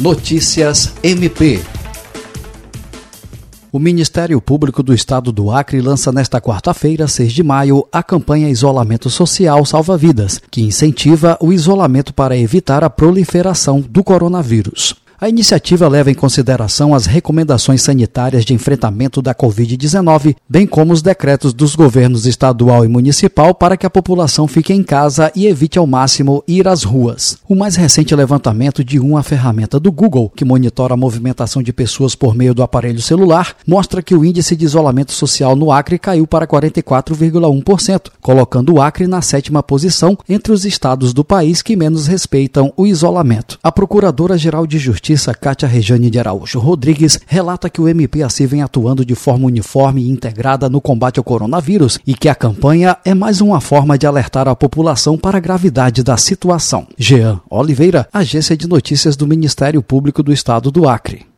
Notícias MP. O Ministério Público do Estado do Acre lança nesta quarta-feira, 6 de maio, a campanha Isolamento Social Salva Vidas, que incentiva o isolamento para evitar a proliferação do coronavírus. A iniciativa leva em consideração as recomendações sanitárias de enfrentamento da Covid-19, bem como os decretos dos governos estadual e municipal para que a população fique em casa e evite ao máximo ir às ruas. O mais recente levantamento de uma ferramenta do Google, que monitora a movimentação de pessoas por meio do aparelho celular, mostra que o índice de isolamento social no Acre caiu para 44,1%, colocando o Acre na sétima posição entre os estados do país que menos respeitam o isolamento. A Procuradora-Geral de Justiça Justiça Cátia Rejane de Araújo Rodrigues relata que o MPAC vem atuando de forma uniforme e integrada no combate ao coronavírus e que a campanha é mais uma forma de alertar a população para a gravidade da situação. Jean Oliveira, Agência de Notícias do Ministério Público do Estado do Acre.